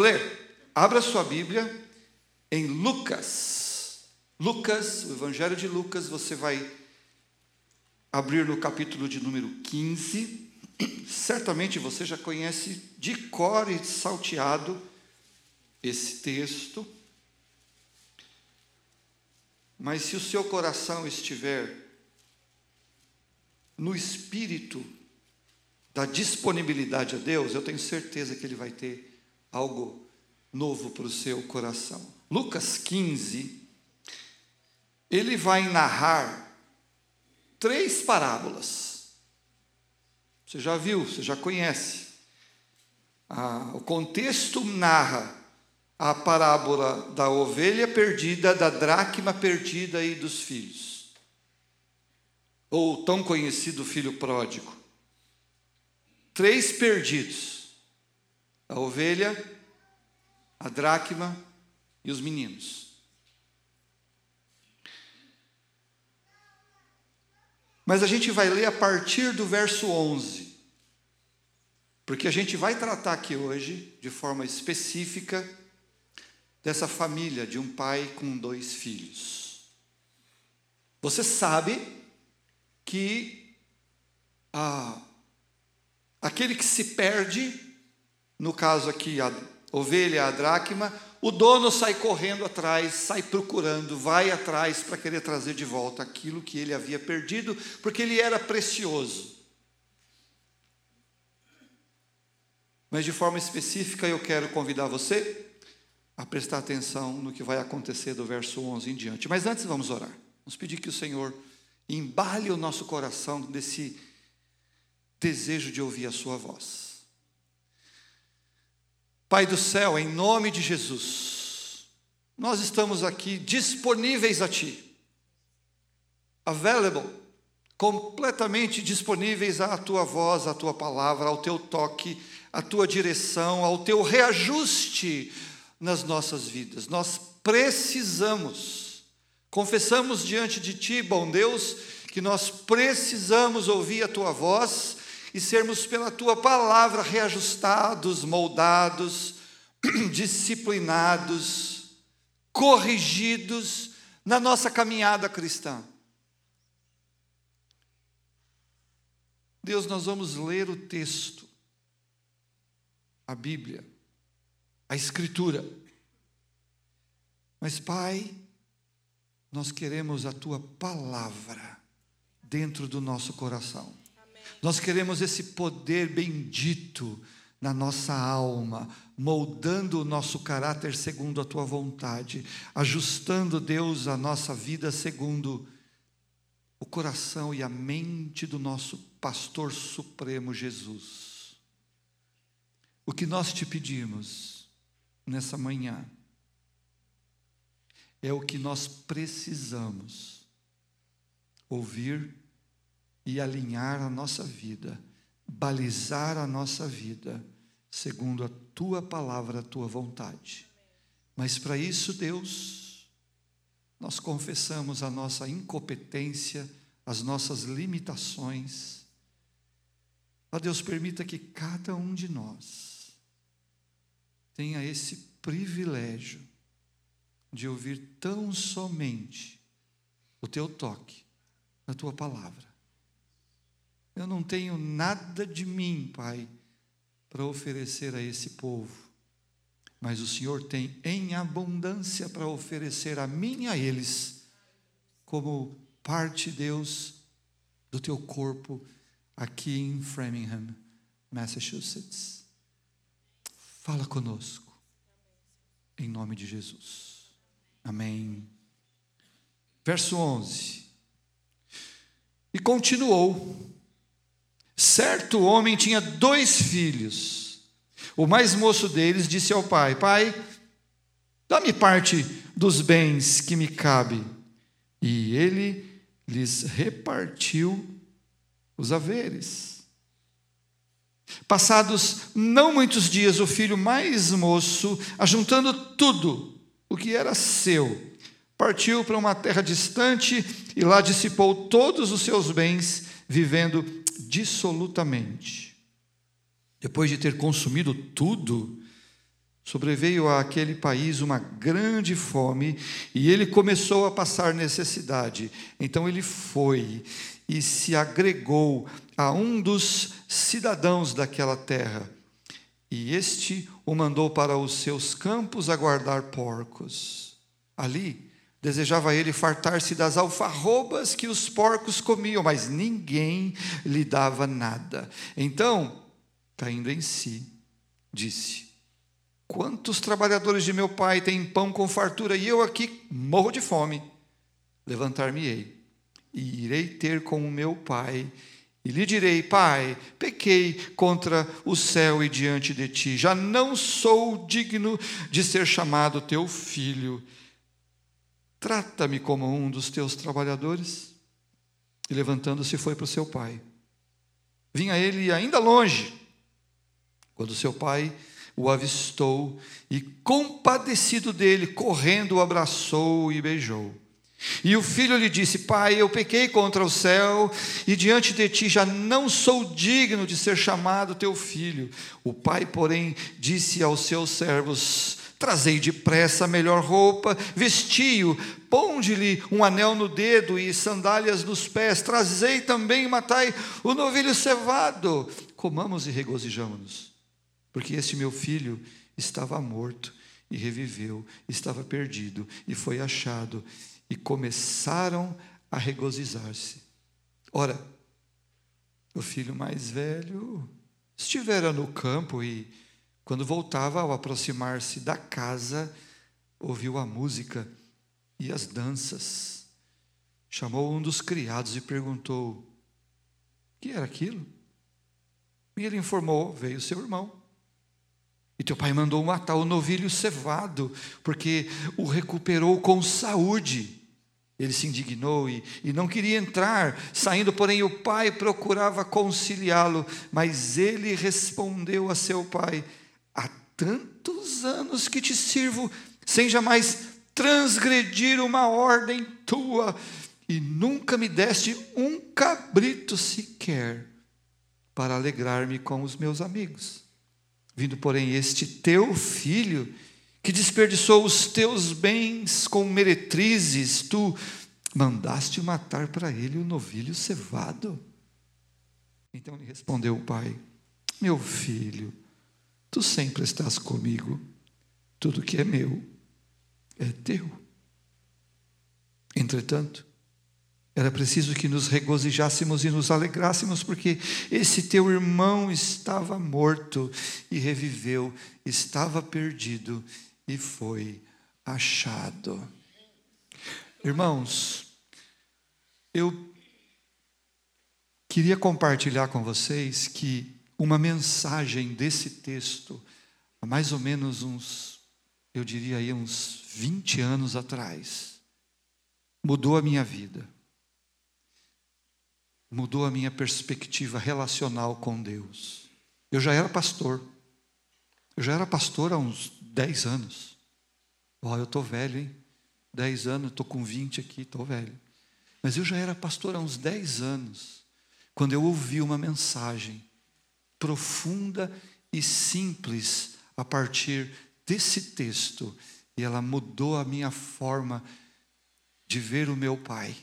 ler. Abra sua Bíblia em Lucas. Lucas, o Evangelho de Lucas, você vai abrir no capítulo de número 15. Certamente você já conhece de cor e salteado esse texto. Mas se o seu coração estiver no espírito da disponibilidade a Deus, eu tenho certeza que Ele vai ter algo novo para o seu coração. Lucas 15, ele vai narrar três parábolas. Você já viu, você já conhece. Ah, o contexto narra a parábola da ovelha perdida, da dracma perdida e dos filhos. Ou tão conhecido filho pródigo. Três perdidos: a ovelha, a dracma e os meninos. Mas a gente vai ler a partir do verso 11, porque a gente vai tratar aqui hoje, de forma específica, dessa família de um pai com dois filhos. Você sabe que ah, aquele que se perde, no caso aqui a ovelha, a dracma, o dono sai correndo atrás, sai procurando, vai atrás para querer trazer de volta aquilo que ele havia perdido, porque ele era precioso. Mas de forma específica eu quero convidar você a prestar atenção no que vai acontecer do verso 11 em diante. Mas antes vamos orar. Vamos pedir que o Senhor embale o nosso coração desse desejo de ouvir a sua voz. Pai do céu, em nome de Jesus, nós estamos aqui disponíveis a Ti, available, completamente disponíveis à Tua voz, à Tua palavra, ao Teu toque, à Tua direção, ao Teu reajuste nas nossas vidas. Nós precisamos, confessamos diante de Ti, bom Deus, que nós precisamos ouvir a Tua voz e sermos pela tua palavra reajustados, moldados, disciplinados, corrigidos na nossa caminhada cristã. Deus, nós vamos ler o texto, a Bíblia, a Escritura. Mas, Pai, nós queremos a tua palavra dentro do nosso coração. Nós queremos esse poder bendito na nossa alma, moldando o nosso caráter segundo a tua vontade, ajustando, Deus, a nossa vida segundo o coração e a mente do nosso pastor supremo Jesus. O que nós te pedimos nessa manhã é o que nós precisamos ouvir e alinhar a nossa vida, balizar a nossa vida, segundo a tua palavra, a tua vontade. Mas para isso, Deus, nós confessamos a nossa incompetência, as nossas limitações. Ó Deus, permita que cada um de nós tenha esse privilégio de ouvir tão somente o teu toque, a tua palavra. Eu não tenho nada de mim, Pai, para oferecer a esse povo, mas o Senhor tem em abundância para oferecer a mim e a eles, como parte, Deus, do teu corpo aqui em Framingham, Massachusetts. Fala conosco, em nome de Jesus. Amém. Verso 11. E continuou Certo homem tinha dois filhos. O mais moço deles disse ao pai: Pai, dá-me parte dos bens que me cabe. E ele lhes repartiu os haveres. Passados não muitos dias, o filho mais moço, ajuntando tudo o que era seu, partiu para uma terra distante e lá dissipou todos os seus bens, vivendo dissolutamente. Depois de ter consumido tudo, Sobreveio àquele país uma grande fome e ele começou a passar necessidade. Então ele foi e se agregou a um dos cidadãos daquela terra. E este o mandou para os seus campos a guardar porcos. Ali desejava ele fartar-se das alfarrobas que os porcos comiam, mas ninguém lhe dava nada. Então, caindo em si, disse: Quantos trabalhadores de meu pai têm pão com fartura e eu aqui morro de fome? Levantar-me-ei e irei ter com o meu pai e lhe direi: Pai, pequei contra o céu e diante de ti, já não sou digno de ser chamado teu filho. Trata-me como um dos teus trabalhadores. E levantando-se foi para o seu pai. Vinha ele ainda longe, quando seu pai o avistou e, compadecido dele, correndo, o abraçou e beijou. E o filho lhe disse: Pai, eu pequei contra o céu e diante de ti já não sou digno de ser chamado teu filho. O pai, porém, disse aos seus servos: Trazei depressa a melhor roupa, vestiu, ponde-lhe um anel no dedo e sandálias nos pés, trazei também, matai o novilho cevado. Comamos e regozijamos-nos, porque este meu filho estava morto e reviveu, estava perdido e foi achado e começaram a regozijar-se. Ora, o filho mais velho estivera no campo e, quando voltava, ao aproximar-se da casa, ouviu a música e as danças. Chamou um dos criados e perguntou: O que era aquilo? E ele informou: Veio seu irmão. E teu pai mandou matar o novilho cevado, porque o recuperou com saúde. Ele se indignou e, e não queria entrar. Saindo, porém, o pai procurava conciliá-lo, mas ele respondeu a seu pai: tantos anos que te sirvo, sem jamais transgredir uma ordem tua, e nunca me deste um cabrito sequer para alegrar-me com os meus amigos. Vindo, porém, este teu filho, que desperdiçou os teus bens com meretrizes, tu mandaste matar para ele o novilho cevado. Então lhe respondeu o pai: Meu filho, tu sempre estás comigo, tudo que é meu é teu. Entretanto, era preciso que nos regozijássemos e nos alegrássemos, porque esse teu irmão estava morto e reviveu, estava perdido e foi achado. Irmãos, eu queria compartilhar com vocês que uma mensagem desse texto, há mais ou menos uns, eu diria aí, uns 20 anos atrás, mudou a minha vida mudou a minha perspectiva relacional com Deus. Eu já era pastor. Eu já era pastor há uns 10 anos. Ó, oh, eu estou velho, hein? 10 anos, estou com 20 aqui, estou velho. Mas eu já era pastor há uns 10 anos, quando eu ouvi uma mensagem profunda e simples a partir desse texto, e ela mudou a minha forma de ver o meu pai.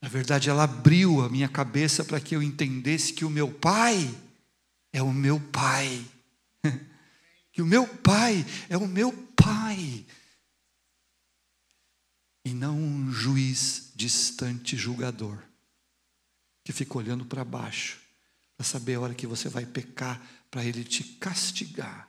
Na verdade, ela abriu a minha cabeça para que eu entendesse que o meu pai é o meu pai. que o meu pai é o meu pai. E não um juiz distante julgador, que fica olhando para baixo, para saber a hora que você vai pecar, para ele te castigar.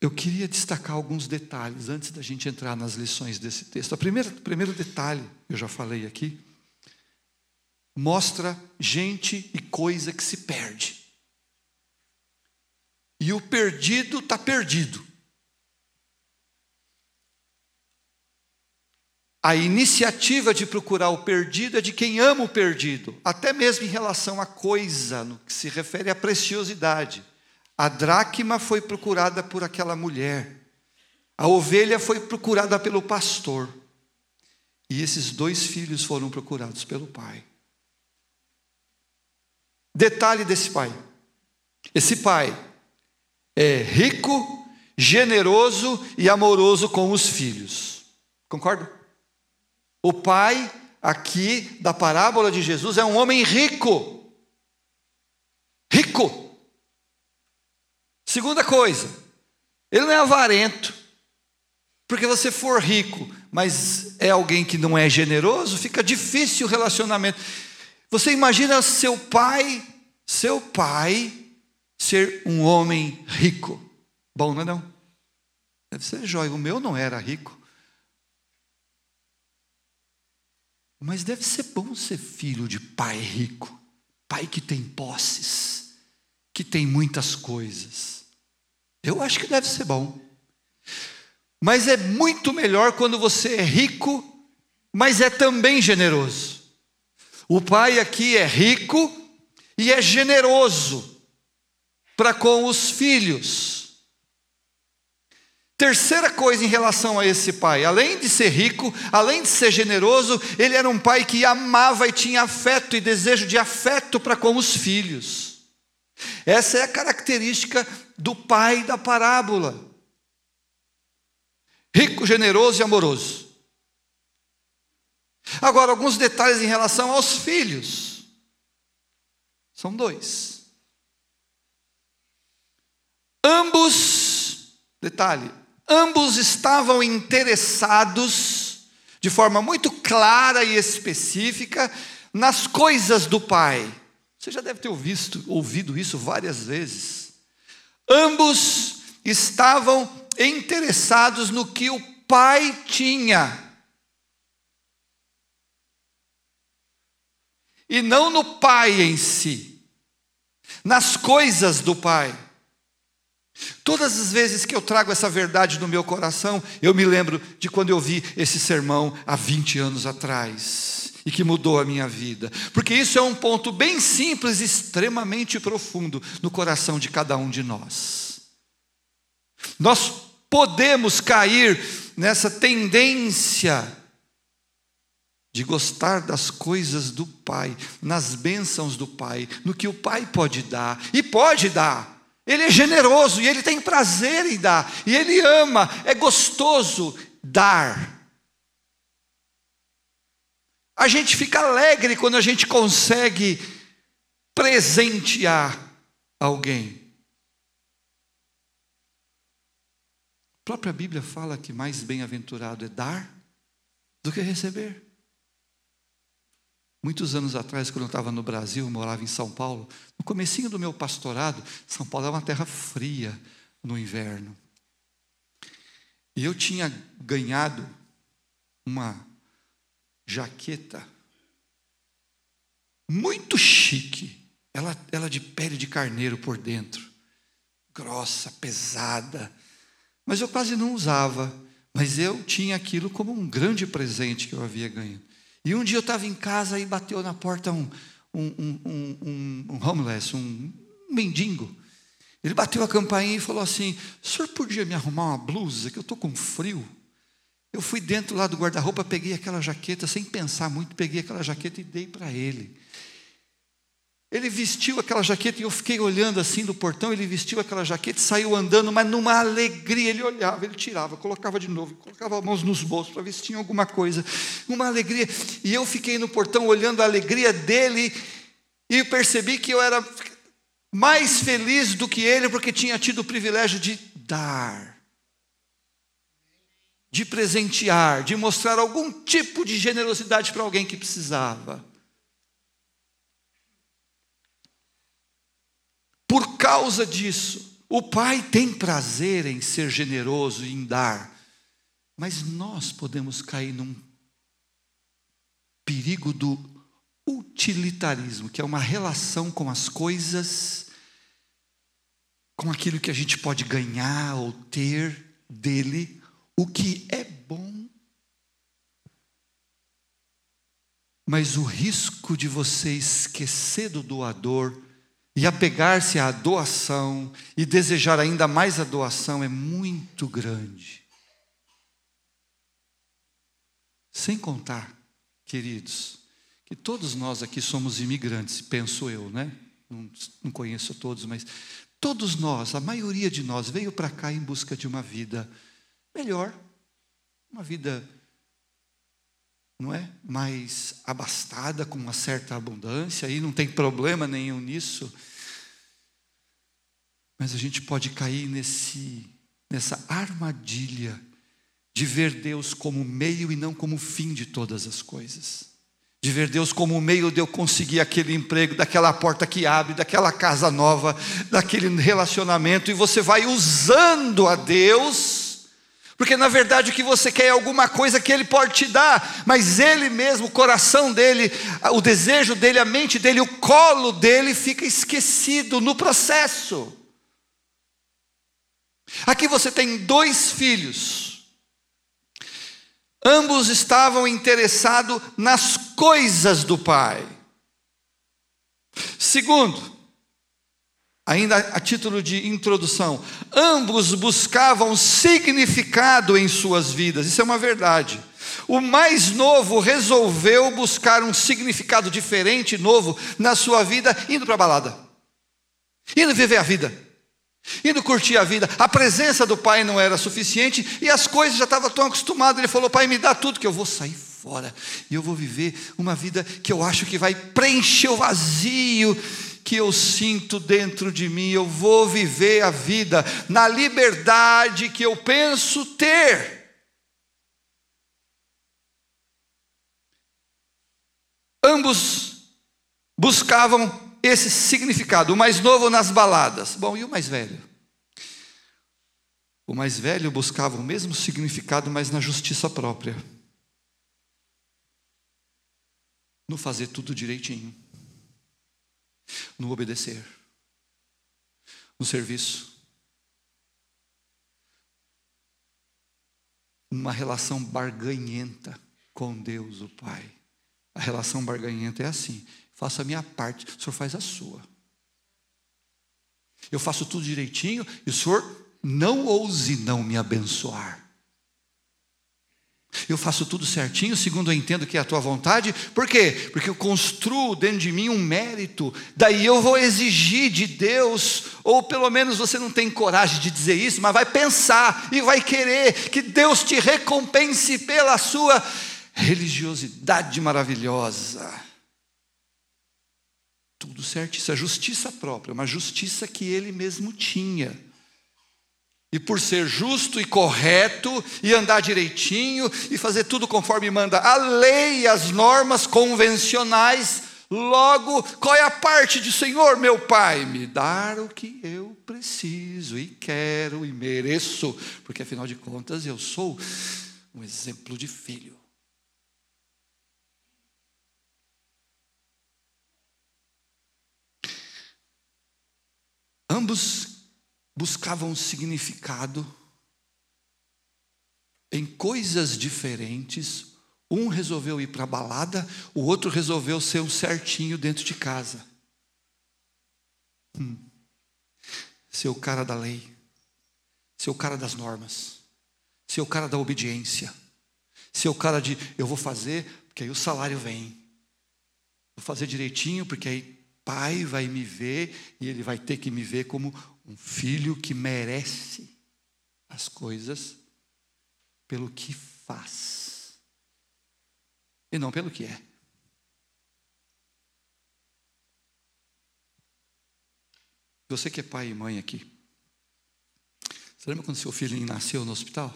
Eu queria destacar alguns detalhes antes da gente entrar nas lições desse texto. O primeiro, primeiro detalhe, eu já falei aqui, mostra gente e coisa que se perde. E o perdido está perdido. A iniciativa de procurar o perdido é de quem ama o perdido, até mesmo em relação à coisa, no que se refere à preciosidade. A dracma foi procurada por aquela mulher. A ovelha foi procurada pelo pastor. E esses dois filhos foram procurados pelo pai. Detalhe desse pai: esse pai é rico, generoso e amoroso com os filhos. Concorda? O pai aqui da parábola de Jesus é um homem rico. Rico. Segunda coisa, ele não é avarento. Porque você for rico, mas é alguém que não é generoso, fica difícil o relacionamento. Você imagina seu pai, seu pai ser um homem rico. Bom, não é não? Deve ser jóia. O meu não era rico. Mas deve ser bom ser filho de pai rico, pai que tem posses, que tem muitas coisas. Eu acho que deve ser bom. Mas é muito melhor quando você é rico, mas é também generoso. O pai aqui é rico e é generoso para com os filhos. Terceira coisa em relação a esse pai, além de ser rico, além de ser generoso, ele era um pai que amava e tinha afeto e desejo de afeto para com os filhos. Essa é a característica do pai da parábola rico, generoso e amoroso. Agora, alguns detalhes em relação aos filhos. São dois. Ambos, detalhe, ambos estavam interessados de forma muito clara e específica nas coisas do Pai. Você já deve ter ouvido, ouvido isso várias vezes. Ambos estavam interessados no que o pai tinha. E não no pai em si, nas coisas do pai. Todas as vezes que eu trago essa verdade no meu coração, eu me lembro de quando eu vi esse sermão há 20 anos atrás e que mudou a minha vida, porque isso é um ponto bem simples, extremamente profundo no coração de cada um de nós. Nós podemos cair nessa tendência de gostar das coisas do Pai, nas bênçãos do Pai, no que o Pai pode dar, e pode dar. Ele é generoso e ele tem prazer em dar, e ele ama, é gostoso dar. A gente fica alegre quando a gente consegue presentear alguém. própria Bíblia fala que mais bem-aventurado é dar do que receber. Muitos anos atrás, quando eu estava no Brasil, morava em São Paulo, no comecinho do meu pastorado, São Paulo é uma terra fria no inverno. E eu tinha ganhado uma jaqueta muito chique, ela, ela de pele de carneiro por dentro, grossa, pesada, mas eu quase não usava. Mas eu tinha aquilo como um grande presente que eu havia ganho. E um dia eu estava em casa e bateu na porta um, um, um, um, homeless, um mendigo. Ele bateu a campainha e falou assim: O senhor podia me arrumar uma blusa, que eu estou com frio? Eu fui dentro lá do guarda-roupa, peguei aquela jaqueta, sem pensar muito, peguei aquela jaqueta e dei para ele. Ele vestiu aquela jaqueta e eu fiquei olhando assim do portão. Ele vestiu aquela jaqueta e saiu andando, mas numa alegria. Ele olhava, ele tirava, colocava de novo, colocava as mãos nos bolsos para ver se tinha alguma coisa. Uma alegria. E eu fiquei no portão olhando a alegria dele e percebi que eu era mais feliz do que ele porque tinha tido o privilégio de dar, de presentear, de mostrar algum tipo de generosidade para alguém que precisava. Por causa disso, o Pai tem prazer em ser generoso e em dar, mas nós podemos cair num perigo do utilitarismo, que é uma relação com as coisas, com aquilo que a gente pode ganhar ou ter dele, o que é bom. Mas o risco de você esquecer do doador e apegar-se à doação e desejar ainda mais a doação é muito grande. Sem contar, queridos, que todos nós aqui somos imigrantes, penso eu, né? Não, não conheço todos, mas todos nós, a maioria de nós, veio para cá em busca de uma vida melhor, uma vida, não é? Mais abastada, com uma certa abundância, e não tem problema nenhum nisso. Mas a gente pode cair nesse, nessa armadilha de ver Deus como meio e não como fim de todas as coisas. De ver Deus como meio de eu conseguir aquele emprego, daquela porta que abre, daquela casa nova, daquele relacionamento, e você vai usando a Deus, porque na verdade o que você quer é alguma coisa que Ele pode te dar, mas Ele mesmo, o coração dele, o desejo dele, a mente dele, o colo dele fica esquecido no processo. Aqui você tem dois filhos. Ambos estavam interessados nas coisas do pai. Segundo, ainda a título de introdução, ambos buscavam significado em suas vidas, isso é uma verdade. O mais novo resolveu buscar um significado diferente, novo, na sua vida, indo para a balada, indo viver a vida indo curtir a vida. A presença do pai não era suficiente e as coisas já estavam tão acostumadas. Ele falou: Pai, me dá tudo que eu vou sair fora e eu vou viver uma vida que eu acho que vai preencher o vazio que eu sinto dentro de mim. Eu vou viver a vida na liberdade que eu penso ter. Ambos buscavam esse significado. O mais novo nas baladas. Bom, e o mais velho? O mais velho buscava o mesmo significado, mas na justiça própria. No fazer tudo direitinho. No obedecer. No serviço. Uma relação barganhenta com Deus, o Pai. A relação barganhenta é assim: faço a minha parte, o senhor faz a sua. Eu faço tudo direitinho e o senhor não ouse não me abençoar. Eu faço tudo certinho, segundo eu entendo que é a tua vontade, por quê? Porque eu construo dentro de mim um mérito, daí eu vou exigir de Deus, ou pelo menos você não tem coragem de dizer isso, mas vai pensar e vai querer que Deus te recompense pela sua religiosidade maravilhosa tudo certo, isso é justiça própria, uma justiça que ele mesmo tinha. E por ser justo e correto, e andar direitinho, e fazer tudo conforme manda a lei e as normas convencionais, logo, qual é a parte de Senhor, meu Pai? Me dar o que eu preciso e quero e mereço, porque afinal de contas eu sou um exemplo de filho. Ambos buscavam significado em coisas diferentes. Um resolveu ir para a balada, o outro resolveu ser um certinho dentro de casa. Hum. Ser o cara da lei, ser o cara das normas, ser o cara da obediência, ser o cara de eu vou fazer porque aí o salário vem. Vou fazer direitinho porque aí pai vai me ver e ele vai ter que me ver como um filho que merece as coisas pelo que faz e não pelo que é. Você que é pai e mãe aqui, você lembra quando seu filho nasceu no hospital?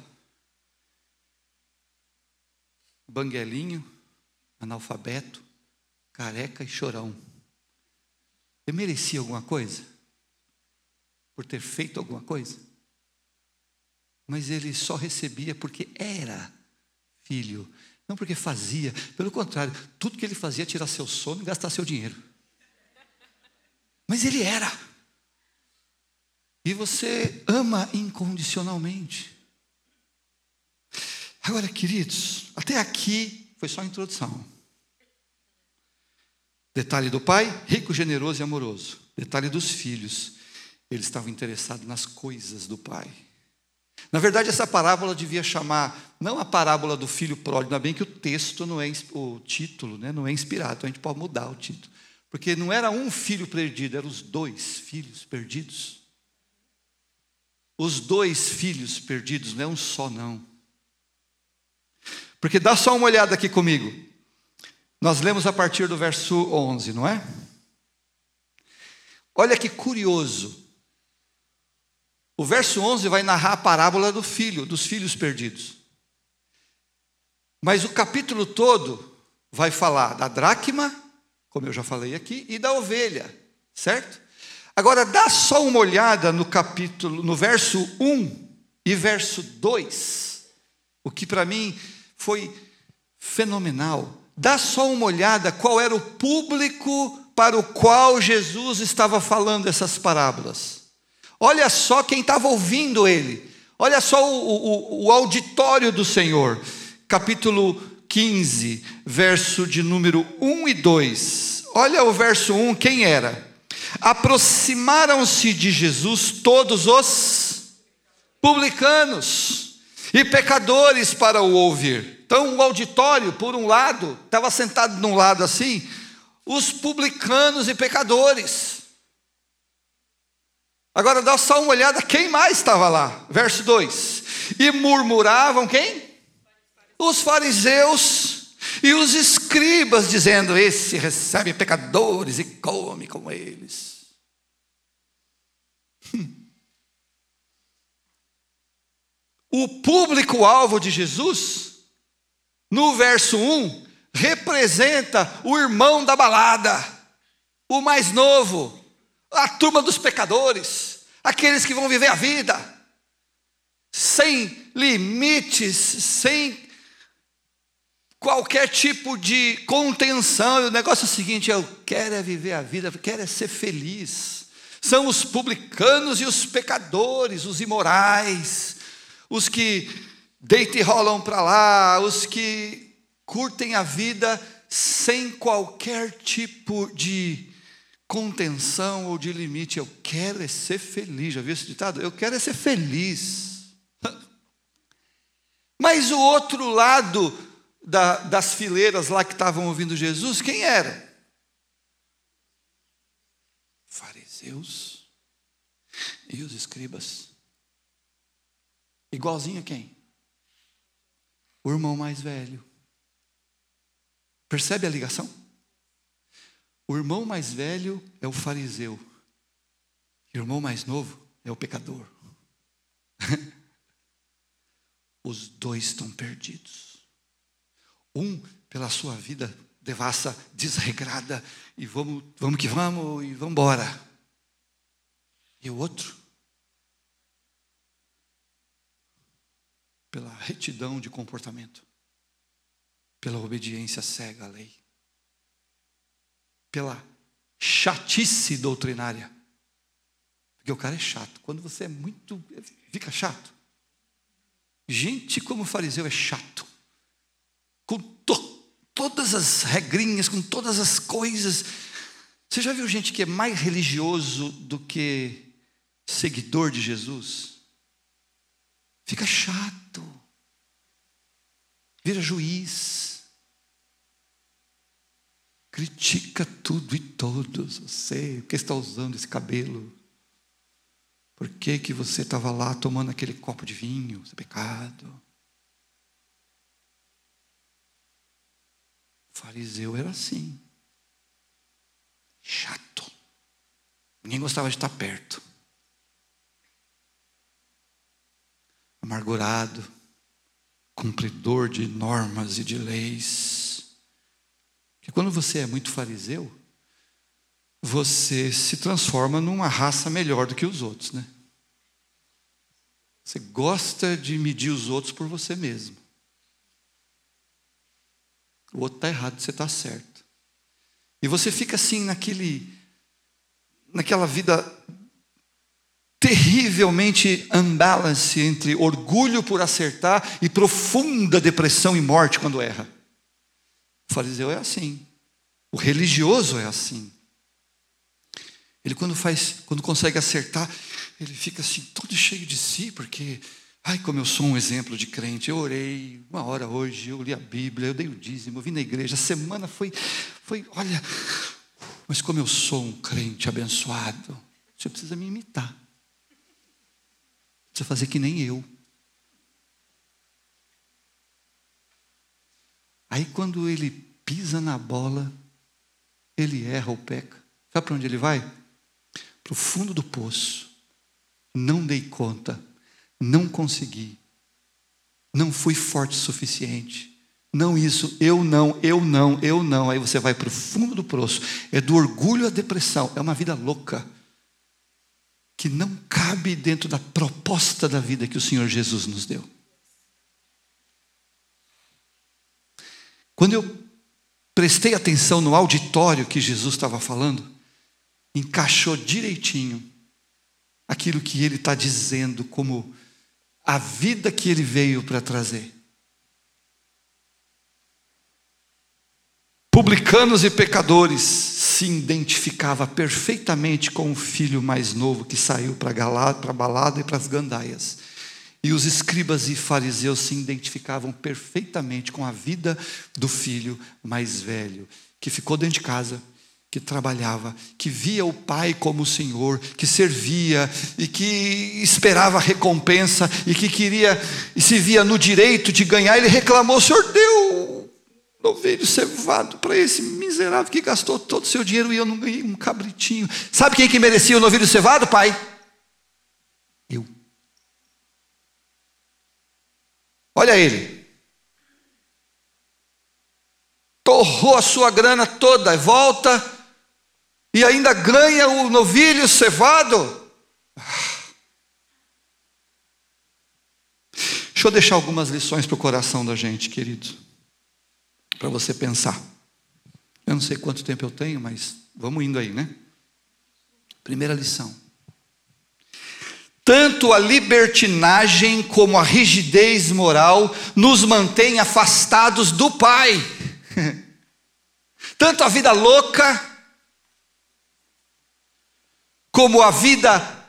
Banguelinho, analfabeto, careca e chorão. Ele merecia alguma coisa? Por ter feito alguma coisa? Mas ele só recebia porque era filho, não porque fazia. Pelo contrário, tudo que ele fazia era tirar seu sono e gastar seu dinheiro. Mas ele era. E você ama incondicionalmente. Agora, queridos, até aqui foi só a introdução. Detalhe do pai, rico, generoso e amoroso. Detalhe dos filhos, eles estavam interessados nas coisas do pai. Na verdade, essa parábola devia chamar não a parábola do filho pródigo, ainda bem que o texto não é o título, né, não é inspirado, então a gente pode mudar o título. Porque não era um filho perdido, eram os dois filhos perdidos. Os dois filhos perdidos, não é um só não. Porque dá só uma olhada aqui comigo. Nós lemos a partir do verso 11, não é? Olha que curioso. O verso 11 vai narrar a parábola do filho, dos filhos perdidos. Mas o capítulo todo vai falar da dracma, como eu já falei aqui, e da ovelha, certo? Agora dá só uma olhada no capítulo, no verso 1 e verso 2, o que para mim foi fenomenal. Dá só uma olhada qual era o público para o qual Jesus estava falando essas parábolas. Olha só quem estava ouvindo ele. Olha só o, o, o auditório do Senhor. Capítulo 15, verso de número 1 e 2. Olha o verso 1, quem era? Aproximaram-se de Jesus todos os publicanos e pecadores para o ouvir. Então, o auditório, por um lado, estava sentado num lado assim, os publicanos e pecadores. Agora dá só uma olhada, quem mais estava lá? Verso 2: E murmuravam quem? Os fariseus e os escribas, dizendo: Esse recebe pecadores e come com eles. O público-alvo de Jesus, no verso 1, representa o irmão da balada, o mais novo, a turma dos pecadores, aqueles que vão viver a vida sem limites, sem qualquer tipo de contenção. O negócio é o seguinte: eu quero é viver a vida, eu quero é ser feliz. São os publicanos e os pecadores, os imorais, os que deitam e rolam para lá, os que curtem a vida sem qualquer tipo de contenção ou de limite. Eu quero é ser feliz. Já viu esse ditado? Eu quero é ser feliz. Mas o outro lado da, das fileiras lá que estavam ouvindo Jesus, quem era? Fariseus e os escribas. Igualzinho a quem? O irmão mais velho. Percebe a ligação? O irmão mais velho é o fariseu. O irmão mais novo é o pecador. Os dois estão perdidos. Um pela sua vida devassa, desregrada, e vamos, vamos que vamos, e vamos embora. E o outro, pela retidão de comportamento, pela obediência cega à lei pela chatice doutrinária. Porque o cara é chato. Quando você é muito. fica chato. Gente como fariseu é chato. Com to, todas as regrinhas, com todas as coisas. Você já viu gente que é mais religioso do que seguidor de Jesus? Fica chato. Vira juiz critica tudo e todos. Você, por que está usando esse cabelo? Por que, que você estava lá tomando aquele copo de vinho? Isso é pecado. O fariseu era assim. Chato. Ninguém gostava de estar perto. Amargurado. Cumpridor de normas e de leis que quando você é muito fariseu, você se transforma numa raça melhor do que os outros, né? Você gosta de medir os outros por você mesmo. O outro está errado, você está certo. E você fica assim naquele, naquela vida terrivelmente unbalance entre orgulho por acertar e profunda depressão e morte quando erra. O fariseu é assim. O religioso é assim. Ele quando faz, quando consegue acertar, ele fica assim todo cheio de si, porque Ai, como eu sou um exemplo de crente. Eu orei uma hora hoje, eu li a Bíblia, eu dei o dízimo, eu vim na igreja. A semana foi, foi, olha, mas como eu sou um crente abençoado, você precisa me imitar. Precisa fazer que nem eu. Aí quando ele pisa na bola, ele erra ou peca. Sabe para onde ele vai? Para o fundo do poço. Não dei conta, não consegui, não fui forte o suficiente. Não isso, eu não, eu não, eu não. Aí você vai para o fundo do poço. É do orgulho à depressão. É uma vida louca. Que não cabe dentro da proposta da vida que o Senhor Jesus nos deu. Quando eu prestei atenção no auditório que Jesus estava falando, encaixou direitinho aquilo que ele está dizendo como a vida que ele veio para trazer. Publicanos e pecadores se identificava perfeitamente com o filho mais novo que saiu para a balada e para as gandaias. E os escribas e fariseus se identificavam perfeitamente com a vida do filho mais velho, que ficou dentro de casa, que trabalhava, que via o pai como o Senhor, que servia e que esperava recompensa e que queria e se via no direito de ganhar. Ele reclamou: Senhor deu novilho cevado para esse miserável que gastou todo o seu dinheiro e eu não ganhei um cabritinho. Sabe quem que merecia o novilho cevado, pai? Eu. Olha ele. Torrou a sua grana toda, volta e ainda ganha o novilho cevado. Deixa eu deixar algumas lições para o coração da gente, querido, para você pensar. Eu não sei quanto tempo eu tenho, mas vamos indo aí, né? Primeira lição. Tanto a libertinagem como a rigidez moral nos mantém afastados do Pai. Tanto a vida louca como a vida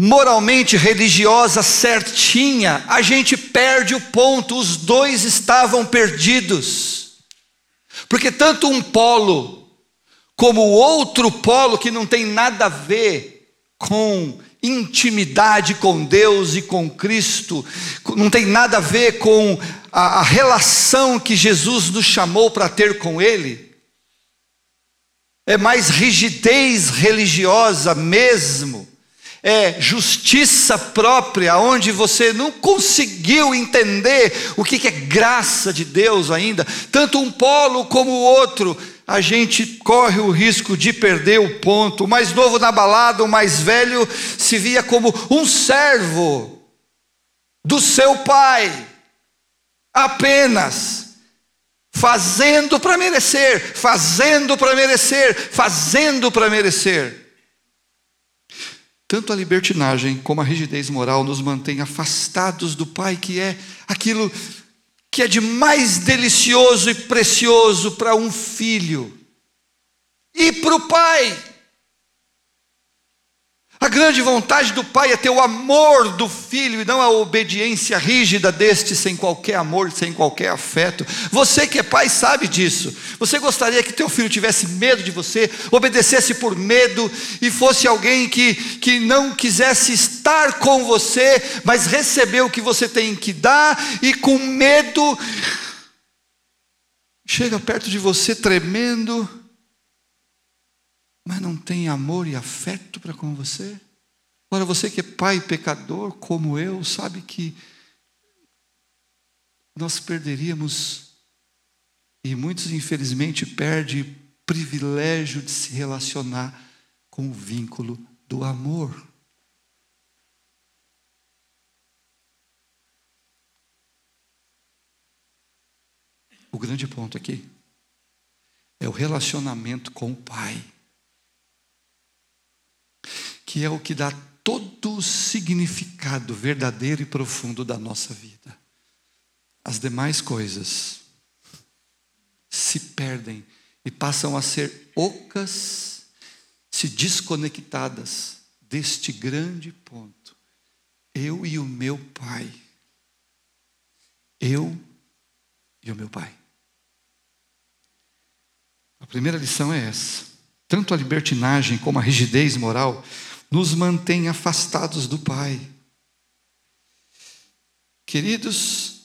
moralmente religiosa certinha, a gente perde o ponto, os dois estavam perdidos. Porque tanto um polo como o outro polo que não tem nada a ver com intimidade com Deus e com Cristo, não tem nada a ver com a, a relação que Jesus nos chamou para ter com Ele, é mais rigidez religiosa mesmo, é justiça própria, onde você não conseguiu entender o que é graça de Deus ainda, tanto um polo como o outro a gente corre o risco de perder o ponto. O mais novo na balada, o mais velho, se via como um servo do seu pai, apenas fazendo para merecer, fazendo para merecer, fazendo para merecer. Tanto a libertinagem como a rigidez moral nos mantém afastados do Pai, que é aquilo que é de mais delicioso e precioso para um filho e para o pai. A grande vontade do pai é ter o amor do filho e não a obediência rígida deste, sem qualquer amor, sem qualquer afeto. Você que é pai sabe disso. Você gostaria que teu filho tivesse medo de você, obedecesse por medo e fosse alguém que, que não quisesse estar com você, mas recebeu o que você tem que dar e com medo chega perto de você tremendo mas não tem amor e afeto para com você? Agora, você que é pai pecador como eu, sabe que nós perderíamos, e muitos infelizmente perdem privilégio de se relacionar com o vínculo do amor. O grande ponto aqui é o relacionamento com o Pai que é o que dá todo o significado verdadeiro e profundo da nossa vida. As demais coisas se perdem e passam a ser ocas, se desconectadas deste grande ponto. Eu e o meu Pai. Eu e o meu Pai. A primeira lição é essa. Tanto a libertinagem como a rigidez moral nos mantém afastados do Pai. Queridos,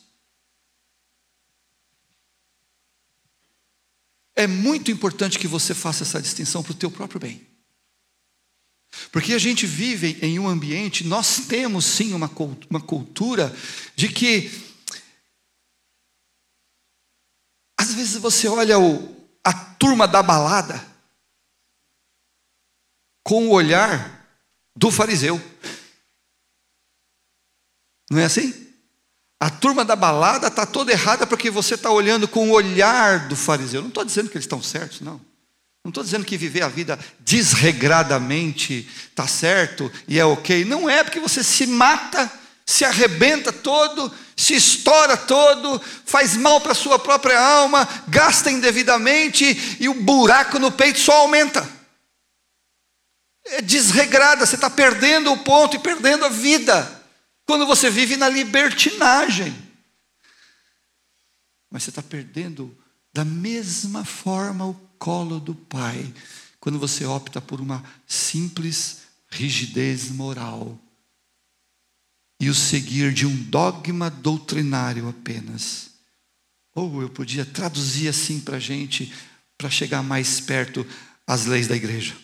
é muito importante que você faça essa distinção para o teu próprio bem. Porque a gente vive em um ambiente, nós temos sim uma, cultura de que, às vezes você olha o, a turma da balada com o olhar do fariseu. Não é assim? A turma da balada está toda errada porque você está olhando com o olhar do fariseu. Não estou dizendo que eles estão certos, não. Não estou dizendo que viver a vida desregradamente está certo e é ok. Não é porque você se mata, se arrebenta todo, se estoura todo, faz mal para a sua própria alma, gasta indevidamente e o buraco no peito só aumenta. É desregrada, você está perdendo o ponto e perdendo a vida quando você vive na libertinagem. Mas você está perdendo da mesma forma o colo do Pai, quando você opta por uma simples rigidez moral e o seguir de um dogma doutrinário apenas. Ou eu podia traduzir assim para a gente, para chegar mais perto às leis da igreja.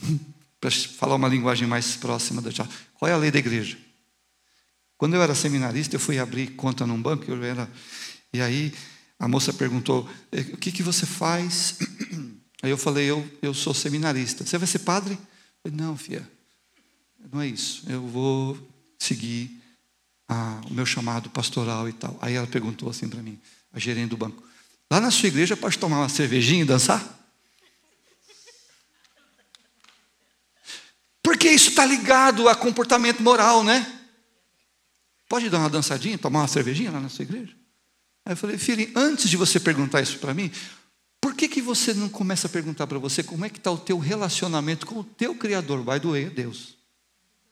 para falar uma linguagem mais próxima da Qual é a lei da igreja? Quando eu era seminarista, eu fui abrir conta num banco, eu era, e aí a moça perguntou: é, o que, que você faz? Aí eu falei: eu, eu sou seminarista. Você vai ser padre? Eu falei, não, filha, não é isso. Eu vou seguir a, o meu chamado pastoral e tal. Aí ela perguntou assim para mim, a gerente do banco: lá na sua igreja pode tomar uma cervejinha e dançar? Porque isso está ligado a comportamento moral, né? Pode dar uma dançadinha, tomar uma cervejinha lá na sua igreja? Aí eu falei, filho, antes de você perguntar isso para mim, por que, que você não começa a perguntar para você como é que está o teu relacionamento com o teu Criador? Vai doer, Deus,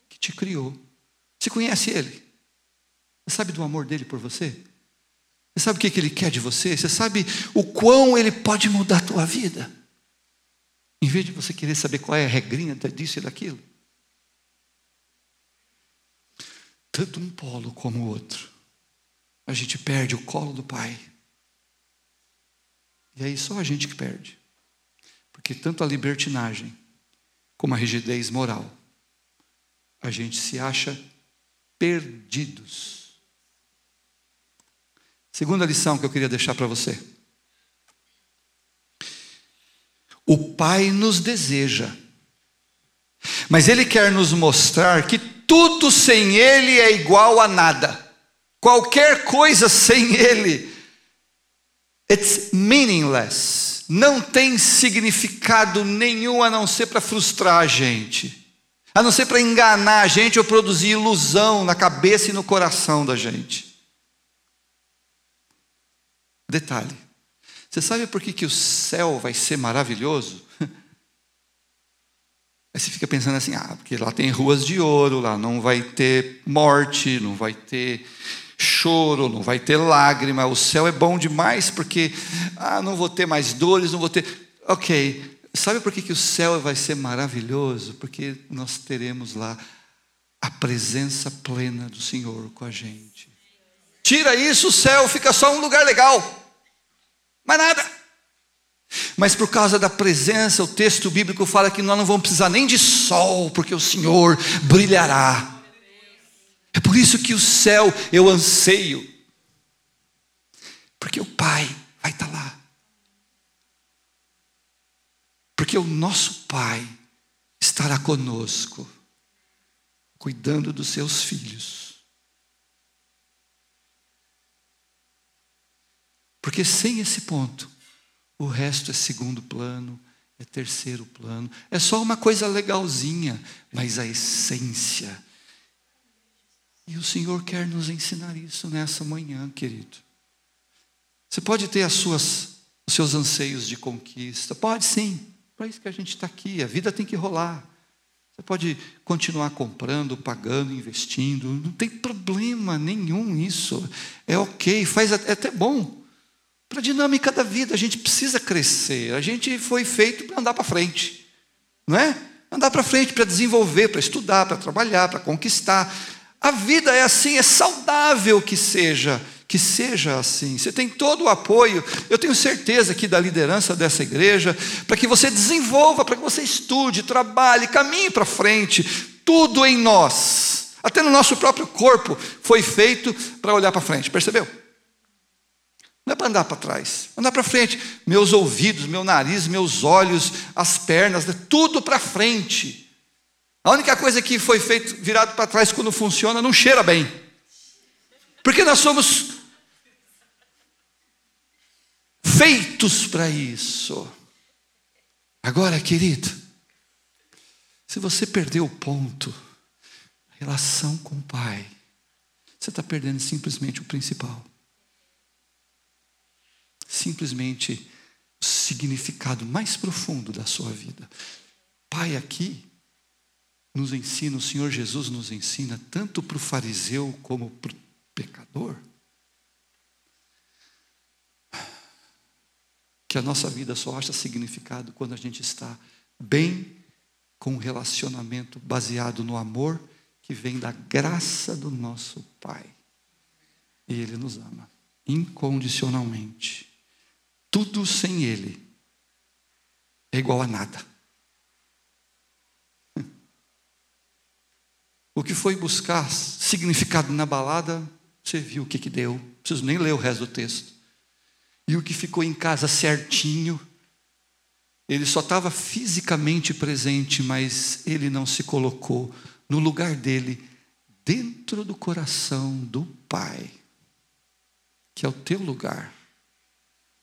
que te criou. Você conhece Ele? Você sabe do amor dele por você? Você sabe o que, que Ele quer de você? Você sabe o quão Ele pode mudar a tua vida? Em vez de você querer saber qual é a regrinha disso e daquilo. Tanto um polo como o outro a gente perde o colo do Pai. E aí só a gente que perde. Porque tanto a libertinagem como a rigidez moral, a gente se acha perdidos. Segunda lição que eu queria deixar para você. O Pai nos deseja, mas Ele quer nos mostrar que tudo sem Ele é igual a nada. Qualquer coisa sem Ele, it's meaningless. Não tem significado nenhum a não ser para frustrar a gente, a não ser para enganar a gente ou produzir ilusão na cabeça e no coração da gente. Detalhe: você sabe por que, que o céu vai ser maravilhoso? Aí você fica pensando assim: ah, porque lá tem ruas de ouro, lá não vai ter morte, não vai ter choro, não vai ter lágrima, o céu é bom demais porque ah, não vou ter mais dores, não vou ter. Ok, sabe por que, que o céu vai ser maravilhoso? Porque nós teremos lá a presença plena do Senhor com a gente. Tira isso, o céu fica só um lugar legal, mais nada. Mas por causa da presença, o texto bíblico fala que nós não vamos precisar nem de sol, porque o Senhor brilhará. É por isso que o céu eu anseio, porque o Pai vai estar lá. Porque o nosso Pai estará conosco, cuidando dos seus filhos. Porque sem esse ponto, o resto é segundo plano, é terceiro plano, é só uma coisa legalzinha, mas a essência e o Senhor quer nos ensinar isso nessa manhã, querido. Você pode ter as suas, os seus anseios de conquista, pode sim, para isso que a gente está aqui, a vida tem que rolar. Você pode continuar comprando, pagando, investindo, não tem problema nenhum isso. É ok, faz é até bom. Para a dinâmica da vida, a gente precisa crescer. A gente foi feito para andar para frente, não é? Andar para frente, para desenvolver, para estudar, para trabalhar, para conquistar. A vida é assim, é saudável que seja, que seja assim. Você tem todo o apoio, eu tenho certeza que da liderança dessa igreja, para que você desenvolva, para que você estude, trabalhe, caminhe para frente. Tudo em nós, até no nosso próprio corpo, foi feito para olhar para frente. Percebeu? Não é para andar para trás, andar para frente. Meus ouvidos, meu nariz, meus olhos, as pernas, né? tudo para frente. A única coisa que foi feito virado para trás quando funciona não cheira bem. Porque nós somos feitos para isso. Agora, querido, se você perdeu o ponto, relação com o Pai, você está perdendo simplesmente o principal simplesmente o significado mais profundo da sua vida. Pai, aqui nos ensina, o Senhor Jesus nos ensina, tanto para o fariseu como para o pecador, que a nossa vida só acha significado quando a gente está bem com um relacionamento baseado no amor que vem da graça do nosso Pai. E Ele nos ama incondicionalmente. Tudo sem Ele é igual a nada. O que foi buscar significado na balada, você viu o que, que deu. Não preciso nem ler o resto do texto. E o que ficou em casa certinho, ele só estava fisicamente presente, mas ele não se colocou no lugar dele, dentro do coração do Pai, que é o teu lugar.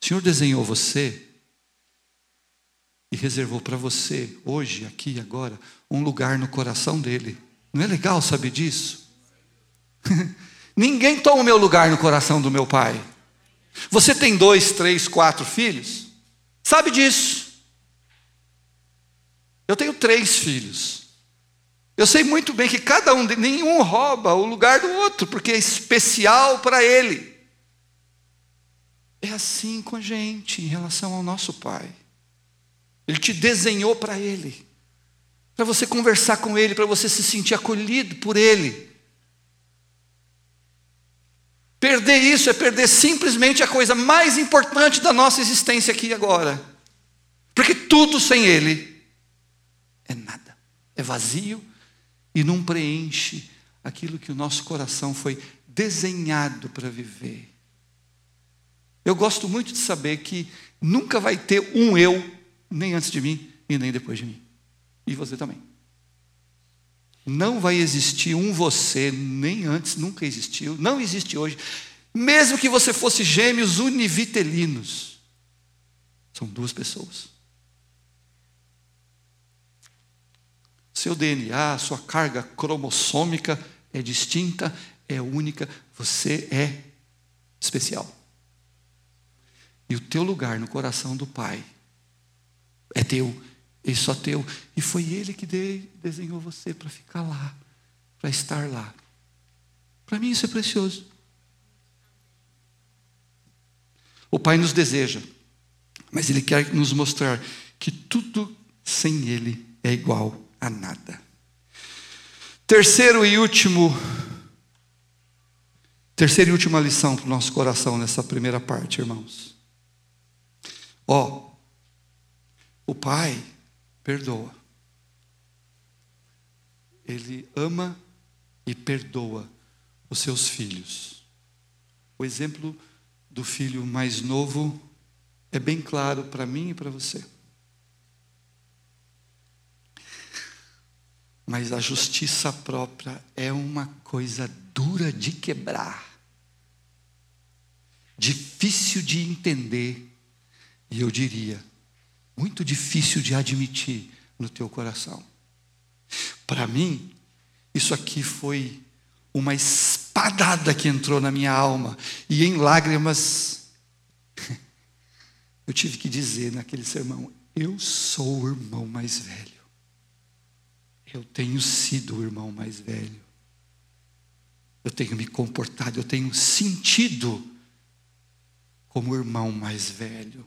O Senhor desenhou você e reservou para você, hoje, aqui e agora, um lugar no coração dele. Não é legal saber disso? Ninguém toma o meu lugar no coração do meu pai. Você tem dois, três, quatro filhos? Sabe disso? Eu tenho três filhos. Eu sei muito bem que cada um, nenhum rouba o lugar do outro, porque é especial para ele. É assim com a gente em relação ao nosso Pai. Ele te desenhou para Ele, para você conversar com Ele, para você se sentir acolhido por Ele. Perder isso é perder simplesmente a coisa mais importante da nossa existência aqui e agora. Porque tudo sem Ele é nada, é vazio e não preenche aquilo que o nosso coração foi desenhado para viver. Eu gosto muito de saber que nunca vai ter um eu, nem antes de mim e nem depois de mim. E você também. Não vai existir um você, nem antes, nunca existiu, não existe hoje. Mesmo que você fosse gêmeos univitelinos, são duas pessoas. Seu DNA, sua carga cromossômica é distinta, é única, você é especial. E o teu lugar no coração do Pai é teu, e só teu. E foi Ele que desenhou você para ficar lá, para estar lá. Para mim isso é precioso. O Pai nos deseja, mas Ele quer nos mostrar que tudo sem Ele é igual a nada. Terceiro e último, terceira e última lição para o nosso coração nessa primeira parte, irmãos. Ó, o pai perdoa. Ele ama e perdoa os seus filhos. O exemplo do filho mais novo é bem claro para mim e para você. Mas a justiça própria é uma coisa dura de quebrar, difícil de entender e eu diria, muito difícil de admitir no teu coração. Para mim, isso aqui foi uma espadada que entrou na minha alma, e em lágrimas, eu tive que dizer naquele sermão: Eu sou o irmão mais velho. Eu tenho sido o irmão mais velho. Eu tenho me comportado, eu tenho sentido como o irmão mais velho.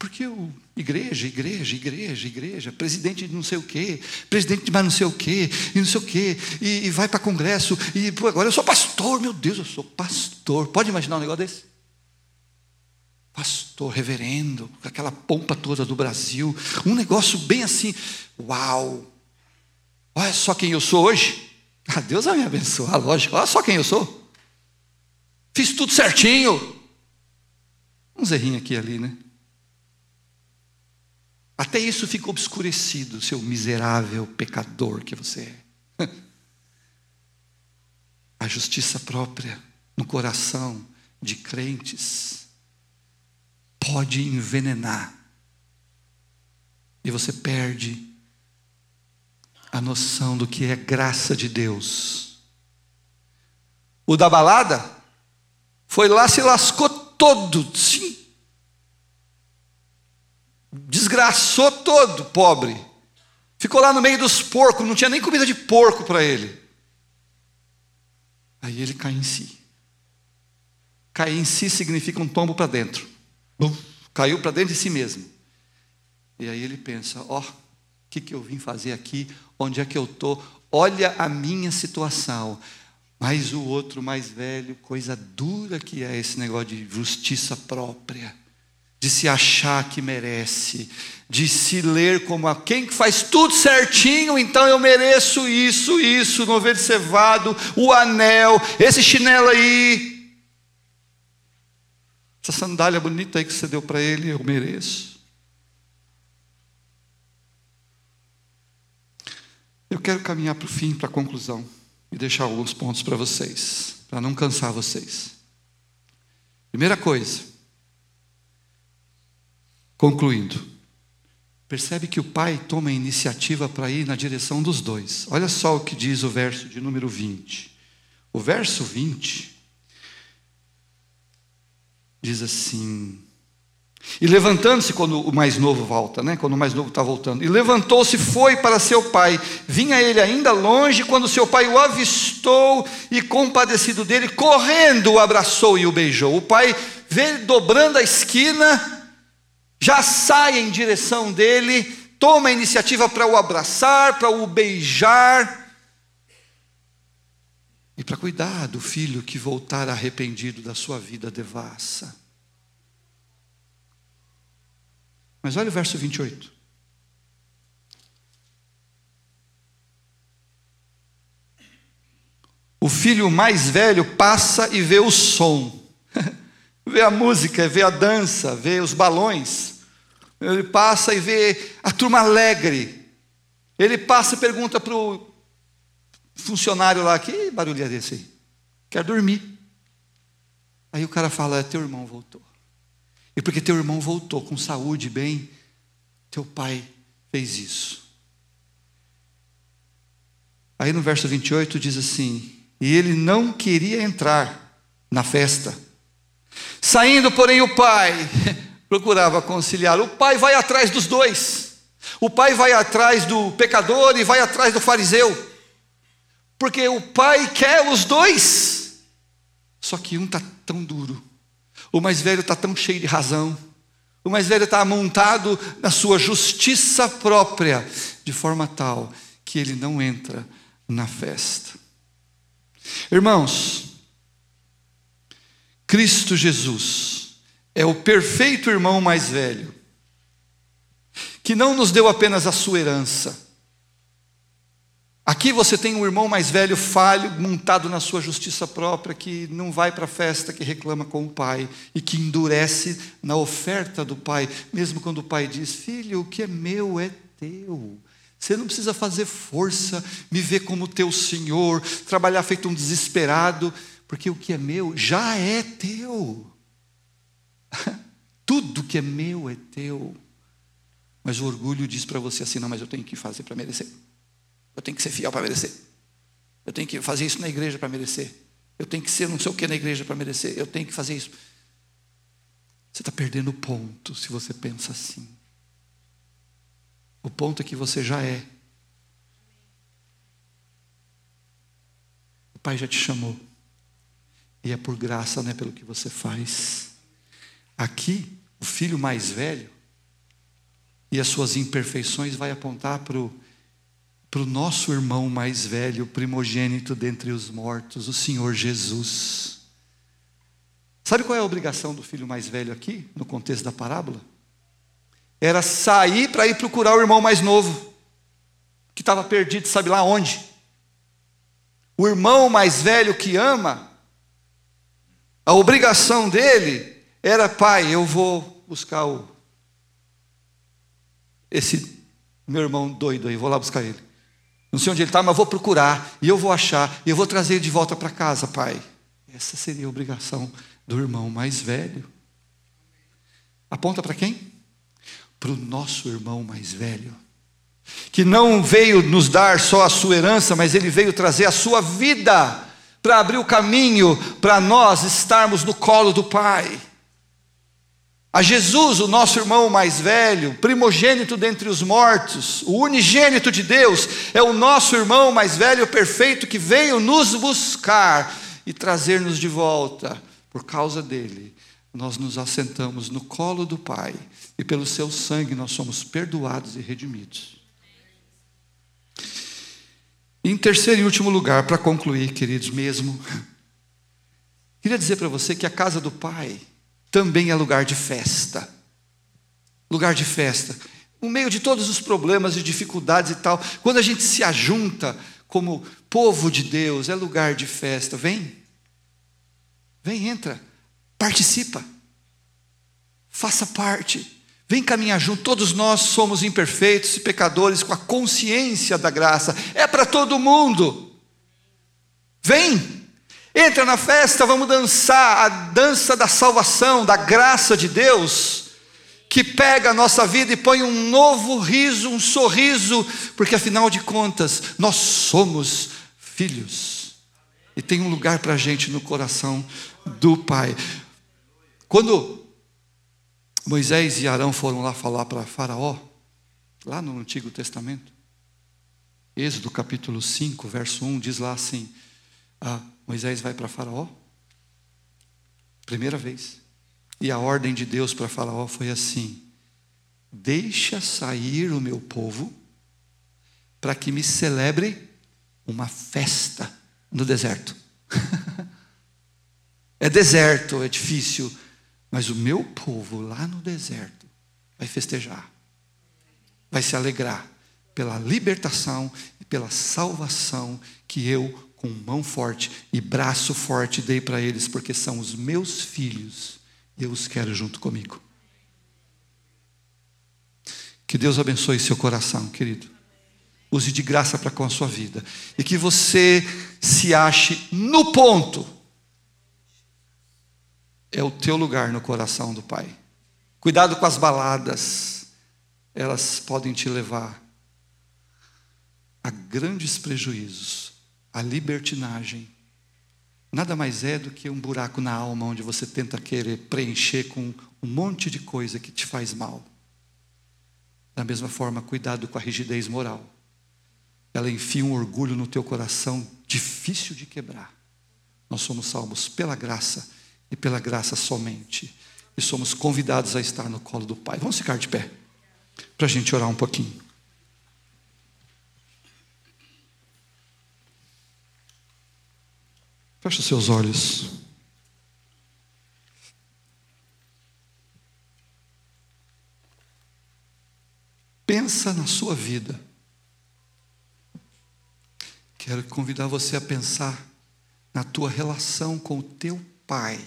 Porque o igreja, igreja, igreja, igreja, presidente de não sei o quê, presidente de mais não sei o quê, e não sei o quê, e, e vai para congresso, e pô, agora eu sou pastor, meu Deus, eu sou pastor. Pode imaginar um negócio desse? Pastor, reverendo, com aquela pompa toda do Brasil, um negócio bem assim, uau! Olha só quem eu sou hoje. Ah, Deus vai me abençoar, lógico. Olha só quem eu sou. Fiz tudo certinho. Um zerrinho aqui ali, né? Até isso fica obscurecido, seu miserável pecador que você é. A justiça própria no coração de crentes pode envenenar. E você perde a noção do que é graça de Deus. O da balada foi lá, se lascou todo, sim, desgraçou todo, pobre. Ficou lá no meio dos porcos, não tinha nem comida de porco para ele. Aí ele cai em si. Cair em si significa um tombo para dentro. Caiu para dentro de si mesmo. E aí ele pensa: ó, oh, o que, que eu vim fazer aqui? Onde é que eu estou? Olha a minha situação. Mas o outro mais velho, coisa dura que é esse negócio de justiça própria de se achar que merece, de se ler como quem faz tudo certinho, então eu mereço isso, isso, novelho cevado, o anel, esse chinelo aí, essa sandália bonita aí que você deu para ele, eu mereço. Eu quero caminhar para o fim, para a conclusão, e deixar alguns pontos para vocês, para não cansar vocês. Primeira coisa, Concluindo, percebe que o pai toma a iniciativa para ir na direção dos dois. Olha só o que diz o verso de número 20. O verso 20 diz assim: E levantando-se, quando o mais novo volta, né? Quando o mais novo está voltando, e levantou-se, foi para seu pai. Vinha ele ainda longe, quando seu pai o avistou e, compadecido dele, correndo, o abraçou e o beijou. O pai ele dobrando a esquina já sai em direção dele, toma a iniciativa para o abraçar, para o beijar e para cuidar do filho que voltar arrependido da sua vida devassa. Mas olha o verso 28. O filho mais velho passa e vê o som. Vê a música, vê a dança, vê os balões. Ele passa e vê a turma alegre. Ele passa e pergunta para o funcionário lá: que barulho é desse aí? Quer dormir. Aí o cara fala: é, teu irmão voltou. E porque teu irmão voltou com saúde, bem, teu pai fez isso. Aí no verso 28 diz assim: E ele não queria entrar na festa Saindo, porém, o pai procurava conciliar. O pai vai atrás dos dois. O pai vai atrás do pecador e vai atrás do fariseu. Porque o pai quer os dois. Só que um está tão duro. O mais velho está tão cheio de razão. O mais velho está montado na sua justiça própria, de forma tal que ele não entra na festa. Irmãos, Cristo Jesus é o perfeito irmão mais velho, que não nos deu apenas a sua herança. Aqui você tem um irmão mais velho, falho, montado na sua justiça própria, que não vai para a festa, que reclama com o pai e que endurece na oferta do pai, mesmo quando o pai diz: Filho, o que é meu é teu. Você não precisa fazer força, me ver como teu senhor, trabalhar feito um desesperado porque o que é meu já é teu. Tudo que é meu é teu. Mas o orgulho diz para você assim: não, mas eu tenho que fazer para merecer. Eu tenho que ser fiel para merecer. Eu tenho que fazer isso na igreja para merecer. Eu tenho que ser não sei o que na igreja para merecer. Eu tenho que fazer isso. Você está perdendo o ponto se você pensa assim. O ponto é que você já é. O Pai já te chamou. E é por graça, não é pelo que você faz. Aqui, o filho mais velho e as suas imperfeições vai apontar para o nosso irmão mais velho, primogênito dentre os mortos, o Senhor Jesus. Sabe qual é a obrigação do filho mais velho aqui, no contexto da parábola? Era sair para ir procurar o irmão mais novo, que estava perdido, sabe lá onde? O irmão mais velho que ama, a obrigação dele era, pai, eu vou buscar o, esse meu irmão doido aí, vou lá buscar ele. Não sei onde ele está, mas vou procurar, e eu vou achar, e eu vou trazer ele de volta para casa, pai. Essa seria a obrigação do irmão mais velho. Aponta para quem? Para o nosso irmão mais velho, que não veio nos dar só a sua herança, mas ele veio trazer a sua vida para abrir o caminho para nós estarmos no colo do Pai. A Jesus, o nosso irmão mais velho, primogênito dentre os mortos, o unigênito de Deus, é o nosso irmão mais velho perfeito que veio nos buscar e trazer-nos de volta. Por causa dele, nós nos assentamos no colo do Pai e pelo seu sangue nós somos perdoados e redimidos. Em terceiro e último lugar, para concluir, queridos, mesmo, queria dizer para você que a casa do Pai também é lugar de festa. Lugar de festa. No meio de todos os problemas e dificuldades e tal, quando a gente se ajunta como povo de Deus, é lugar de festa. Vem, vem, entra, participa, faça parte. Vem caminhar junto, todos nós somos imperfeitos e pecadores com a consciência da graça, é para todo mundo. Vem, Entra na festa, vamos dançar a dança da salvação, da graça de Deus, que pega a nossa vida e põe um novo riso, um sorriso, porque afinal de contas, nós somos filhos, e tem um lugar para a gente no coração do Pai. Quando Moisés e Arão foram lá falar para Faraó, lá no Antigo Testamento, Êxodo capítulo 5, verso 1, diz lá assim: ah, Moisés vai para Faraó, primeira vez. E a ordem de Deus para Faraó foi assim: Deixa sair o meu povo, para que me celebre uma festa no deserto. é deserto, é difícil, mas o meu povo lá no deserto vai festejar, vai se alegrar pela libertação e pela salvação que eu com mão forte e braço forte dei para eles, porque são os meus filhos e eu os quero junto comigo. Que Deus abençoe seu coração, querido. Use de graça para com a sua vida. E que você se ache no ponto. É o teu lugar no coração do Pai. Cuidado com as baladas. Elas podem te levar a grandes prejuízos a libertinagem nada mais é do que um buraco na alma onde você tenta querer preencher com um monte de coisa que te faz mal. Da mesma forma, cuidado com a rigidez moral. Ela enfia um orgulho no teu coração difícil de quebrar. Nós somos salvos pela graça e pela graça somente. E somos convidados a estar no colo do Pai. Vamos ficar de pé para a gente orar um pouquinho. Feche os seus olhos. Pensa na sua vida. Quero convidar você a pensar na tua relação com o teu pai.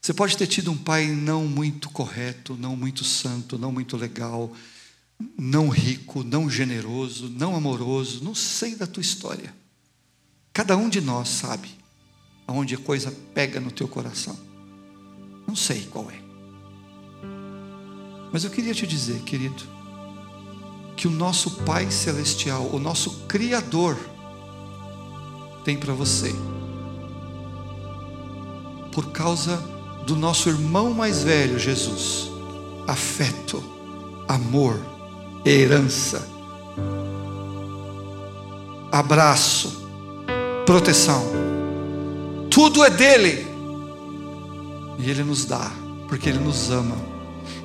Você pode ter tido um pai não muito correto, não muito santo, não muito legal, não rico, não generoso, não amoroso, não sei da tua história. Cada um de nós sabe aonde a coisa pega no teu coração. Não sei qual é. Mas eu queria te dizer, querido, que o nosso Pai Celestial, o nosso Criador, tem para você. Por causa do nosso irmão mais velho, Jesus, afeto, amor, herança, abraço, proteção. Tudo é dele. E ele nos dá, porque ele nos ama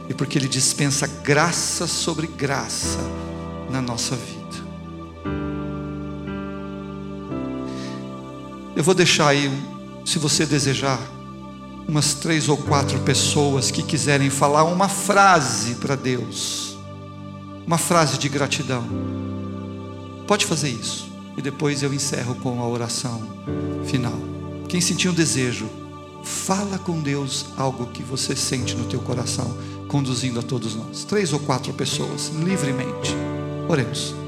e porque ele dispensa graça sobre graça na nossa vida. Eu vou deixar aí, se você desejar, umas três ou quatro pessoas que quiserem falar uma frase para Deus, uma frase de gratidão. Pode fazer isso e depois eu encerro com a oração final. Quem sentir um desejo, fala com Deus algo que você sente no teu coração, conduzindo a todos nós. Três ou quatro pessoas, livremente. Oremos.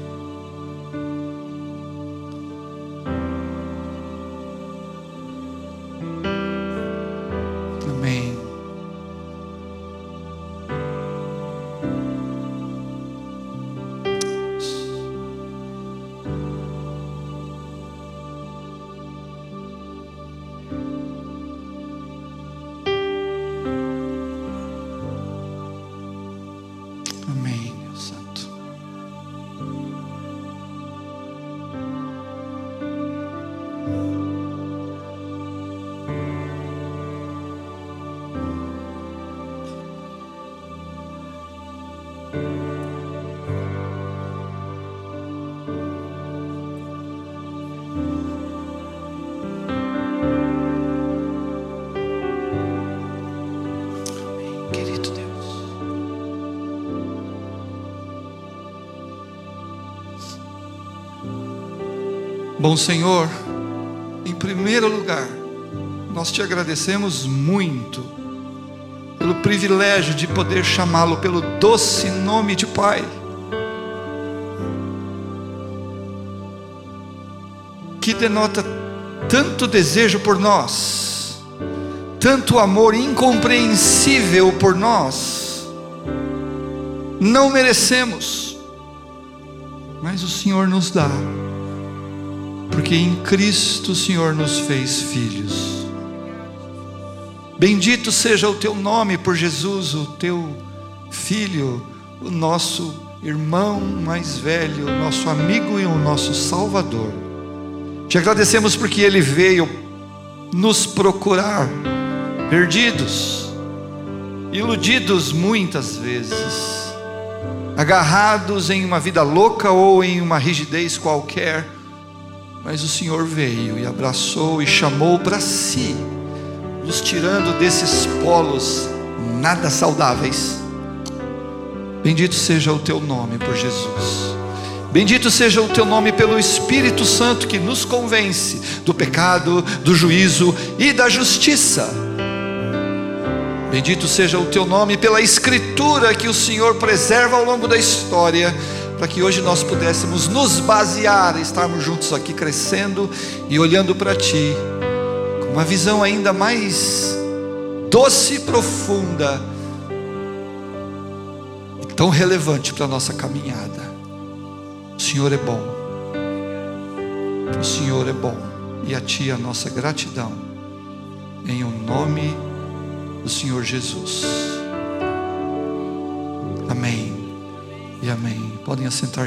Bom Senhor, em primeiro lugar, nós te agradecemos muito pelo privilégio de poder chamá-lo pelo doce nome de Pai. Que denota tanto desejo por nós, tanto amor incompreensível por nós. Não merecemos, mas o Senhor nos dá porque em Cristo o Senhor nos fez filhos. Bendito seja o teu nome por Jesus, o teu filho, o nosso irmão mais velho, o nosso amigo e o nosso Salvador. Te agradecemos porque ele veio nos procurar, perdidos, iludidos muitas vezes, agarrados em uma vida louca ou em uma rigidez qualquer mas o Senhor veio e abraçou e chamou para si, nos tirando desses polos nada saudáveis. Bendito seja o teu nome por Jesus. Bendito seja o teu nome pelo Espírito Santo que nos convence do pecado, do juízo e da justiça. Bendito seja o teu nome pela escritura que o Senhor preserva ao longo da história para que hoje nós pudéssemos nos basear, estarmos juntos aqui crescendo e olhando para Ti, com uma visão ainda mais doce e profunda, e tão relevante para a nossa caminhada. O Senhor é bom, o Senhor é bom, e a Ti a nossa gratidão, em o nome do Senhor Jesus. Amém e amém. Podem assentar.